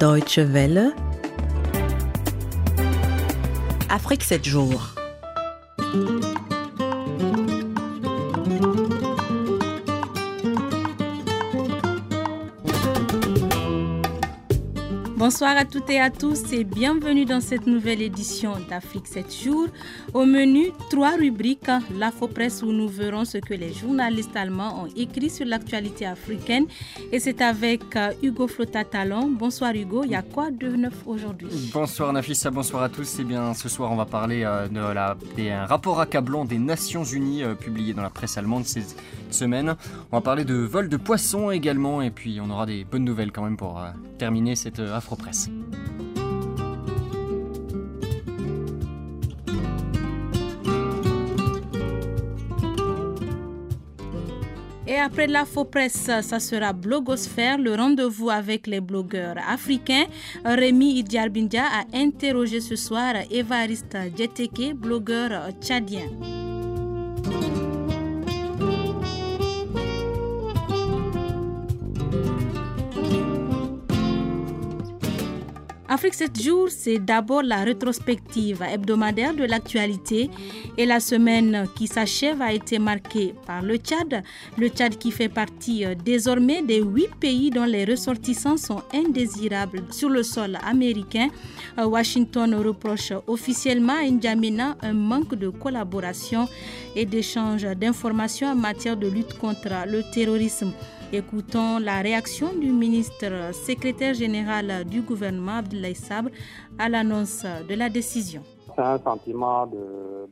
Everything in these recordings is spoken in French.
Deutsche Welle. Afrique 7 jours. Bonsoir à toutes et à tous et bienvenue dans cette nouvelle édition d'Afrique 7 jours. Au menu, trois rubriques. L'Afro-Presse où nous verrons ce que les journalistes allemands ont écrit sur l'actualité africaine. Et c'est avec euh, Hugo Flotta-Talon. Bonsoir Hugo, il y a quoi de neuf aujourd'hui? Bonsoir Nafissa, bonsoir à tous. Et eh bien ce soir, on va parler euh, de la, des rapports accablants des Nations Unies euh, publiés dans la presse allemande semaine. On va parler de vol de poissons également. Et puis on aura des bonnes nouvelles quand même pour terminer cette Afro presse Et après la faux presse, ça sera Blogosphère, le rendez-vous avec les blogueurs africains. Rémi Idiarbindia a interrogé ce soir Evariste Djeteke, blogueur tchadien. Afrique 7 jours, c'est d'abord la rétrospective hebdomadaire de l'actualité et la semaine qui s'achève a été marquée par le Tchad. Le Tchad qui fait partie euh, désormais des huit pays dont les ressortissants sont indésirables sur le sol américain. Euh, Washington reproche officiellement à N'Djamena un manque de collaboration et d'échange d'informations en matière de lutte contre le terrorisme. Écoutons la réaction du ministre secrétaire général du gouvernement, Abdoulaye Sabre, à l'annonce de la décision. C'est un sentiment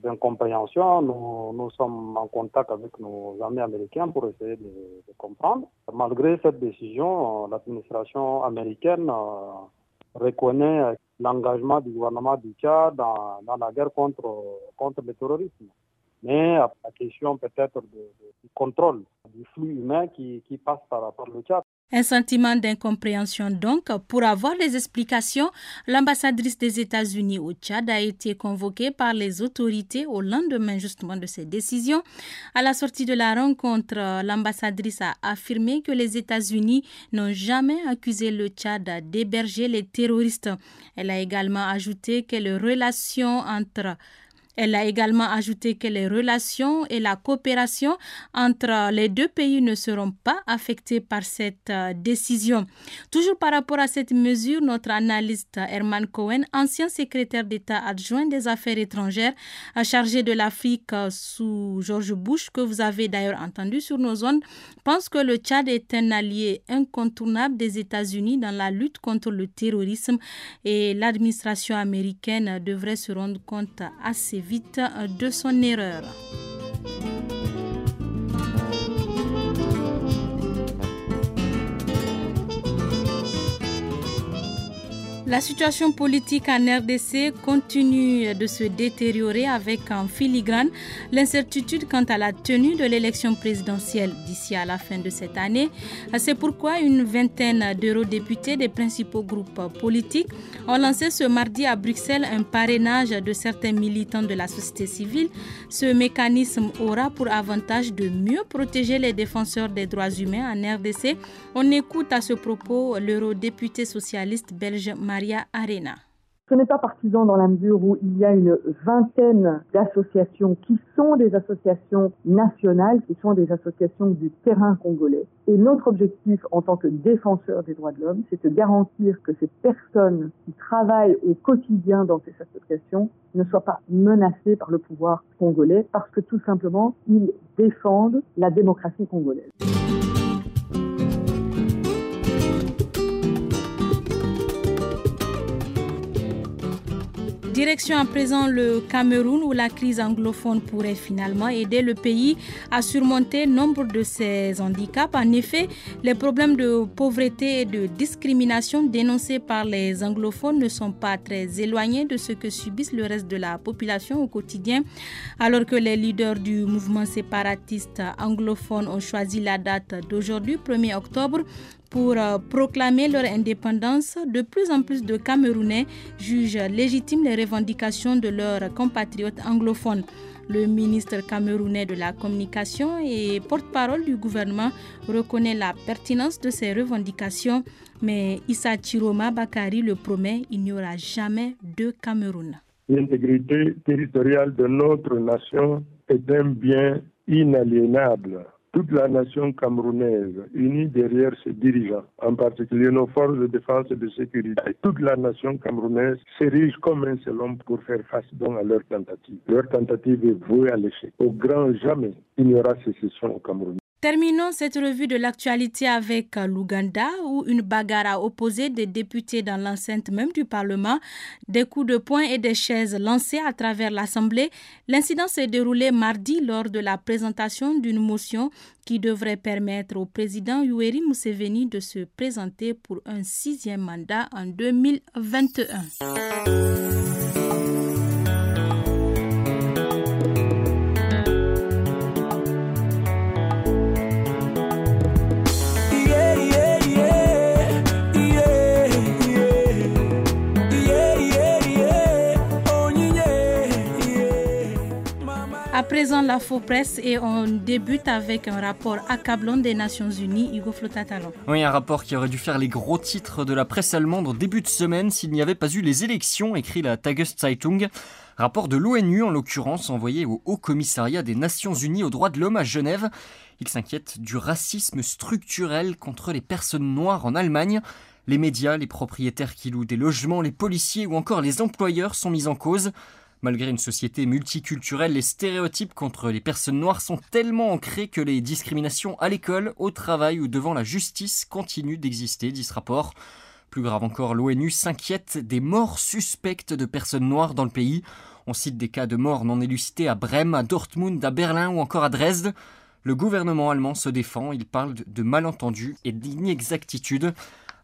d'incompréhension. Nous, sommes en contact avec nos amis américains pour essayer de, comprendre. Malgré cette décision, l'administration américaine euh, reconnaît l'engagement du gouvernement du Tchad dans, dans, la guerre contre, contre le terrorisme. Mais la question peut-être du contrôle du flux humain qui, qui passe par, par le Tchad. Un sentiment d'incompréhension donc. Pour avoir les explications, l'ambassadrice des États-Unis au Tchad a été convoquée par les autorités au lendemain justement de ces décisions. À la sortie de la rencontre, l'ambassadrice a affirmé que les États-Unis n'ont jamais accusé le Tchad d'héberger les terroristes. Elle a également ajouté que les relations entre elle a également ajouté que les relations et la coopération entre les deux pays ne seront pas affectées par cette euh, décision. Toujours par rapport à cette mesure, notre analyste Herman Cohen, ancien secrétaire d'État adjoint des Affaires étrangères, chargé de l'Afrique euh, sous George Bush, que vous avez d'ailleurs entendu sur nos zones, pense que le Tchad est un allié incontournable des États-Unis dans la lutte contre le terrorisme et l'administration américaine devrait se rendre compte assez vite vite de son erreur. La situation politique en RDC continue de se détériorer avec en filigrane l'incertitude quant à la tenue de l'élection présidentielle d'ici à la fin de cette année. C'est pourquoi une vingtaine d'eurodéputés des principaux groupes politiques ont lancé ce mardi à Bruxelles un parrainage de certains militants de la société civile. Ce mécanisme aura pour avantage de mieux protéger les défenseurs des droits humains en RDC. On écoute à ce propos l'eurodéputé socialiste belge Maria Arena. Ce n'est pas partisan dans la mesure où il y a une vingtaine d'associations qui sont des associations nationales, qui sont des associations du terrain congolais. Et notre objectif en tant que défenseur des droits de l'homme, c'est de garantir que ces personnes qui travaillent au quotidien dans ces associations ne soient pas menacées par le pouvoir congolais parce que tout simplement, ils défendent la démocratie congolaise. Direction à présent le Cameroun où la crise anglophone pourrait finalement aider le pays à surmonter nombre de ses handicaps. En effet, les problèmes de pauvreté et de discrimination dénoncés par les anglophones ne sont pas très éloignés de ce que subissent le reste de la population au quotidien. Alors que les leaders du mouvement séparatiste anglophone ont choisi la date d'aujourd'hui, 1er octobre, pour euh, proclamer leur indépendance, de plus en plus de Camerounais jugent légitimes les revendications de leurs compatriotes anglophones. Le ministre camerounais de la communication et porte-parole du gouvernement reconnaît la pertinence de ces revendications, mais Issa Chiroma Bakari le promet, il n'y aura jamais de Cameroun. L'intégrité territoriale de notre nation est un bien inaliénable toute la nation camerounaise unie derrière ses dirigeants, en particulier nos forces de défense et de sécurité. Toute la nation camerounaise s'érige comme un seul homme pour faire face donc à leur tentative. Leur tentative est vouée à l'échec. Au grand jamais, il n'y aura sécession au Cameroun. Terminons cette revue de l'actualité avec euh, l'Ouganda où une bagarre a opposé des députés dans l'enceinte même du Parlement, des coups de poing et des chaises lancés à travers l'Assemblée. L'incident s'est déroulé mardi lors de la présentation d'une motion qui devrait permettre au président Yoweri Museveni de se présenter pour un sixième mandat en 2021. Présent la faux presse et on débute avec un rapport accablant des Nations Unies, Hugo Flotatalon. Oui, un rapport qui aurait dû faire les gros titres de la presse allemande en début de semaine s'il n'y avait pas eu les élections, écrit la Tageszeitung. Rapport de l'ONU en l'occurrence, envoyé au Haut Commissariat des Nations Unies aux droits de l'homme à Genève. Il s'inquiète du racisme structurel contre les personnes noires en Allemagne. Les médias, les propriétaires qui louent des logements, les policiers ou encore les employeurs sont mis en cause. Malgré une société multiculturelle, les stéréotypes contre les personnes noires sont tellement ancrés que les discriminations à l'école, au travail ou devant la justice continuent d'exister, dit ce rapport. Plus grave encore, l'ONU s'inquiète des morts suspectes de personnes noires dans le pays. On cite des cas de morts non élucidés à Brême, à Dortmund, à Berlin ou encore à Dresde. Le gouvernement allemand se défend, il parle de malentendus et d'inexactitudes.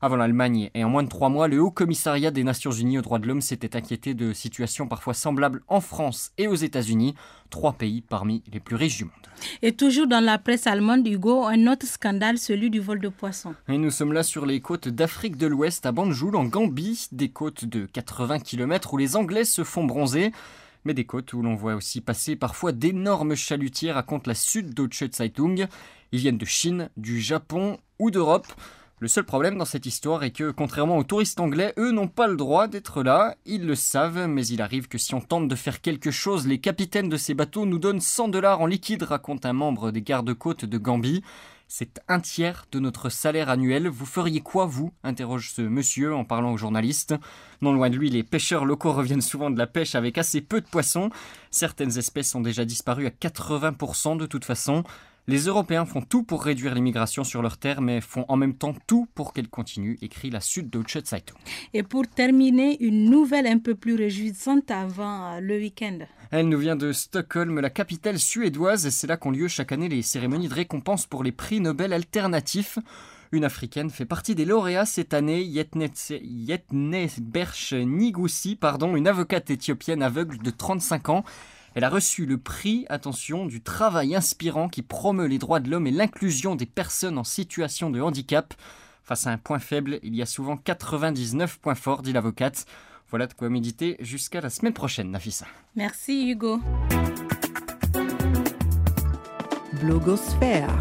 Avant l'Allemagne et en moins de trois mois, le Haut Commissariat des Nations Unies aux droits de l'homme s'était inquiété de situations parfois semblables en France et aux États-Unis, trois pays parmi les plus riches du monde. Et toujours dans la presse allemande, Hugo, un autre scandale, celui du vol de poissons. Et nous sommes là sur les côtes d'Afrique de l'Ouest, à Banjul, en Gambie, des côtes de 80 km où les Anglais se font bronzer mais des côtes où l'on voit aussi passer parfois d'énormes chalutiers, raconte la Süddeutsche Zeitung. Ils viennent de Chine, du Japon ou d'Europe. Le seul problème dans cette histoire est que, contrairement aux touristes anglais, eux n'ont pas le droit d'être là, ils le savent, mais il arrive que si on tente de faire quelque chose, les capitaines de ces bateaux nous donnent 100 dollars en liquide, raconte un membre des gardes-côtes de Gambie. C'est un tiers de notre salaire annuel. Vous feriez quoi, vous? interroge ce monsieur en parlant aux journalistes. Non loin de lui, les pêcheurs locaux reviennent souvent de la pêche avec assez peu de poissons. Certaines espèces ont déjà disparu à 80% de toute façon. Les Européens font tout pour réduire l'immigration sur leur terre, mais font en même temps tout pour qu'elle continue, écrit la Süddeutsche Zeitung. Et pour terminer, une nouvelle un peu plus réjouissante avant euh, le week-end. Elle nous vient de Stockholm, la capitale suédoise, et c'est là qu'ont lieu chaque année les cérémonies de récompense pour les prix Nobel alternatifs. Une africaine fait partie des lauréats cette année, Yetne Berch Nigusi, pardon, une avocate éthiopienne aveugle de 35 ans. Elle a reçu le prix, attention, du travail inspirant qui promeut les droits de l'homme et l'inclusion des personnes en situation de handicap. Face à un point faible, il y a souvent 99 points forts, dit l'avocate. Voilà de quoi méditer jusqu'à la semaine prochaine, Nafissa. Merci Hugo. Blogosphère.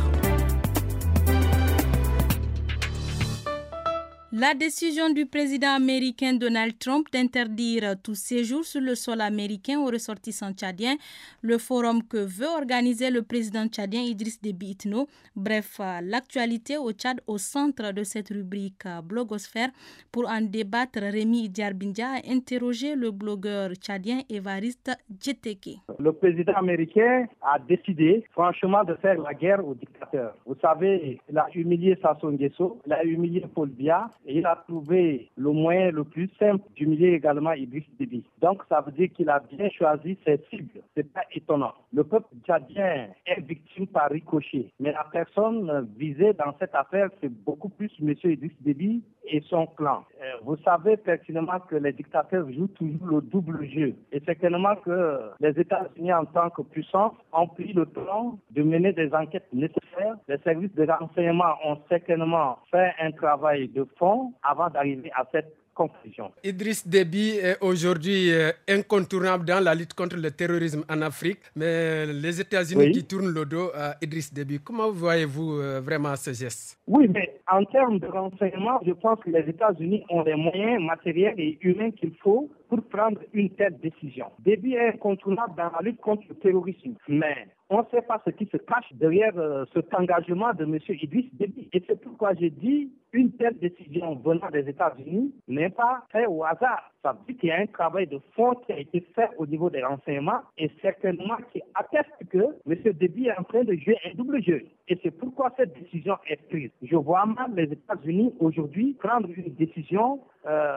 La décision du président américain Donald Trump d'interdire tout séjour sur le sol américain aux ressortissants tchadiens, le forum que veut organiser le président tchadien Idriss Déby Itno. Bref, l'actualité au Tchad au centre de cette rubrique blogosphère. Pour en débattre, Rémi Diarbindia a interrogé le blogueur tchadien Evariste Djeteke. Le président américain a décidé franchement de faire la guerre aux dictateurs. Vous savez, il a humilié Sassou Nguesso, il a humilié Paul Biya, il a trouvé le moyen le plus simple d'humilier également Idriss Déby. Donc ça veut dire qu'il a bien choisi ses cibles. C'est pas étonnant. Le peuple tchadien est victime par ricochet, mais la personne visée dans cette affaire, c'est beaucoup plus M. Idriss Déby et son clan. Euh, vous savez pertinemment que les dictateurs jouent toujours le double jeu. Et certainement que les États-Unis en tant que puissance ont pris le temps de mener des enquêtes nécessaires. Les services de renseignement ont certainement fait un travail de fond avant d'arriver à cette conclusion. Idriss Déby est aujourd'hui euh, incontournable dans la lutte contre le terrorisme en Afrique, mais les États-Unis qui tournent le dos à Idriss Déby, comment voyez-vous euh, vraiment ce geste? Oui, mais en termes de renseignement, je pense que les États-Unis ont les moyens matériels et humains qu'il faut pour prendre une telle décision. Déby est incontournable dans la lutte contre le terrorisme, mais on ne sait pas ce qui se cache derrière euh, cet engagement de M. Idriss Déby. Et c'est pourquoi j'ai dit une telle décision venant des États-Unis n'est pas faite au hasard. Ça veut dire qu'il y a un travail de fond qui a été fait au niveau des renseignements et certainement qui atteste que M. Déby est en train de jouer un double jeu. Et c'est pourquoi cette décision est prise. Je vois mal les États-Unis aujourd'hui prendre une décision euh,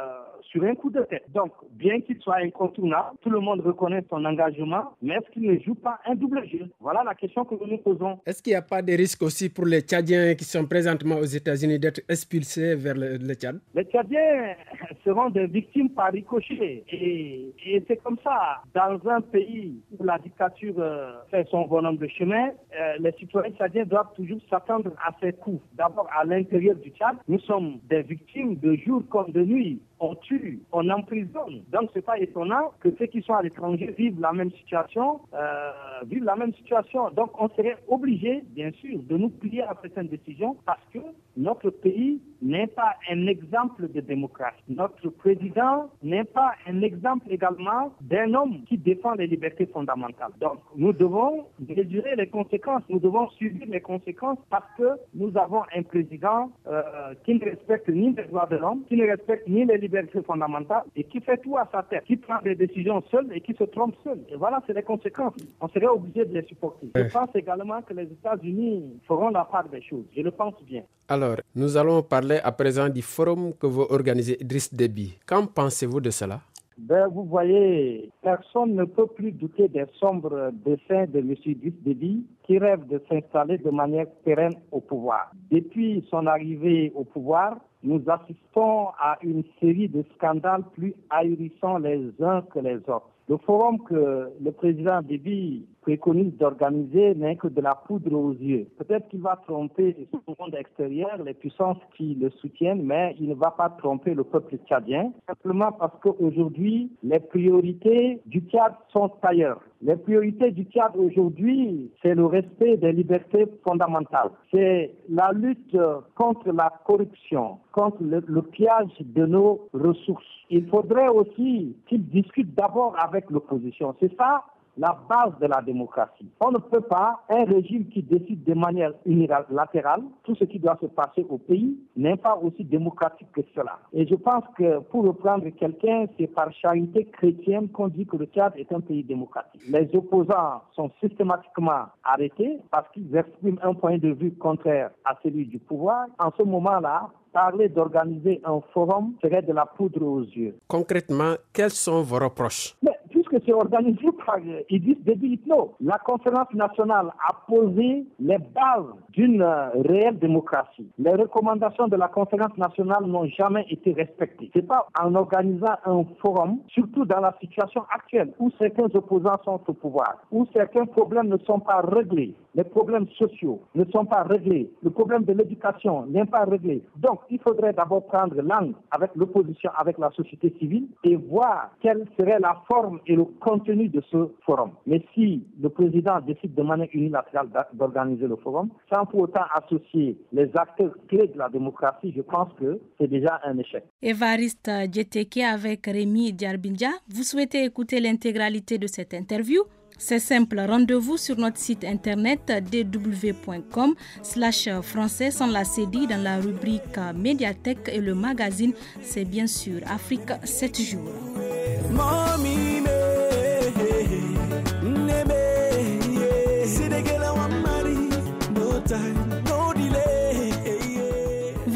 sur un coup de tête. Donc, bien qu'il soit incontournable, tout le monde reconnaît son engagement, mais est-ce qu'il ne joue pas un double jeu? Voilà la question que nous nous posons. Est-ce qu'il n'y a pas de risque aussi pour les Tchadiens qui sont présentement aux États-Unis d'être expulsés vers le, Tchad? Les Tchadiens seront des victimes par et c'est comme ça. Dans un pays où la dictature euh, fait son bonhomme de chemin, euh, les citoyens tchadiens doivent toujours s'attendre à ces coups. D'abord, à l'intérieur du Tchad, nous sommes des victimes de jour comme de nuit on tue, on emprisonne. Donc c'est pas étonnant que ceux qui sont à l'étranger vivent la même situation, euh, vivent la même situation. Donc on serait obligé, bien sûr, de nous plier à certaines décisions parce que notre pays n'est pas un exemple de démocratie. Notre président n'est pas un exemple également d'un homme qui défend les libertés fondamentales. Donc nous devons mesurer les conséquences, nous devons subir les conséquences parce que nous avons un président euh, qui ne respecte ni les droits de l'homme, qui ne respecte ni les libertés fondamentales et qui fait tout à sa tête, qui prend des décisions seul et qui se trompe seul. Et voilà, c'est les conséquences. On serait obligé de les supporter. Je pense également que les États-Unis feront la part des choses. Je le pense bien. Alors, nous allons parler à présent du forum que vous organisez, Idriss Déby. Qu'en pensez-vous de cela? Ben, vous voyez, personne ne peut plus douter des sombres desseins de M. Déby qui rêve de s'installer de manière pérenne au pouvoir. Depuis son arrivée au pouvoir, nous assistons à une série de scandales plus ahurissants les uns que les autres. Le forum que le président Déby préconise d'organiser n'est que de la poudre aux yeux. Peut-être qu'il va tromper le monde extérieur, les puissances qui le soutiennent, mais il ne va pas tromper le peuple tchadien, simplement parce qu'aujourd'hui, les priorités du Tchad sont ailleurs. Les priorités du Tchad aujourd'hui, c'est le respect des libertés fondamentales. C'est la lutte contre la corruption, contre le, pillage de nos ressources. Il faudrait aussi qu'ils discutent d'abord avec l'opposition. C'est ça la base de la démocratie. On ne peut pas, un régime qui décide de manière unilatérale, tout ce qui doit se passer au pays n'est pas aussi démocratique que cela. Et je pense que pour reprendre quelqu'un, c'est par charité chrétienne qu'on dit que le Tchad est un pays démocratique. Les opposants sont systématiquement arrêtés parce qu'ils expriment un point de vue contraire à celui du pouvoir. En ce moment-là, parler d'organiser un forum serait de la poudre aux yeux. Concrètement, quels sont vos reproches? Puisque c'est organisé par Idriss Déby Itno. La conférence nationale a posé les bases d'une réelle démocratie. Les recommandations de la conférence nationale n'ont jamais été respectées. C'est pas en organisant un forum, surtout dans la situation actuelle où certains opposants sont au pouvoir, où certains problèmes ne sont pas réglés, les problèmes sociaux ne sont pas réglés, le problème de l'éducation n'est pas réglé. Donc, il faudrait d'abord prendre langue avec l'opposition, avec la société civile et voir quelle serait la forme et le contenu de ce forum. Mais si le président décide de manière unilatérale d'organiser le forum, sans pour autant associer les acteurs clés de la démocratie, je pense que c'est déjà un échec. Evariste Djeteke avec Rémi Diarbindja, vous souhaitez écouter l'intégralité de cette interview? C'est simple, rendez-vous sur notre site internet dw.com slash français sans la CD dans la rubrique médiathèque et le magazine, c'est bien sûr Afrique 7 jours.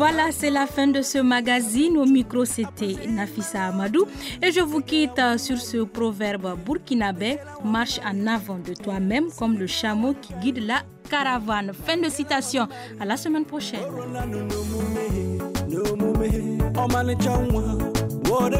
Voilà, c'est la fin de ce magazine. Au micro, c'était Nafissa Amadou. Et je vous quitte sur ce proverbe burkinabé marche en avant de toi-même comme le chameau qui guide la caravane. Fin de citation. À la semaine prochaine. What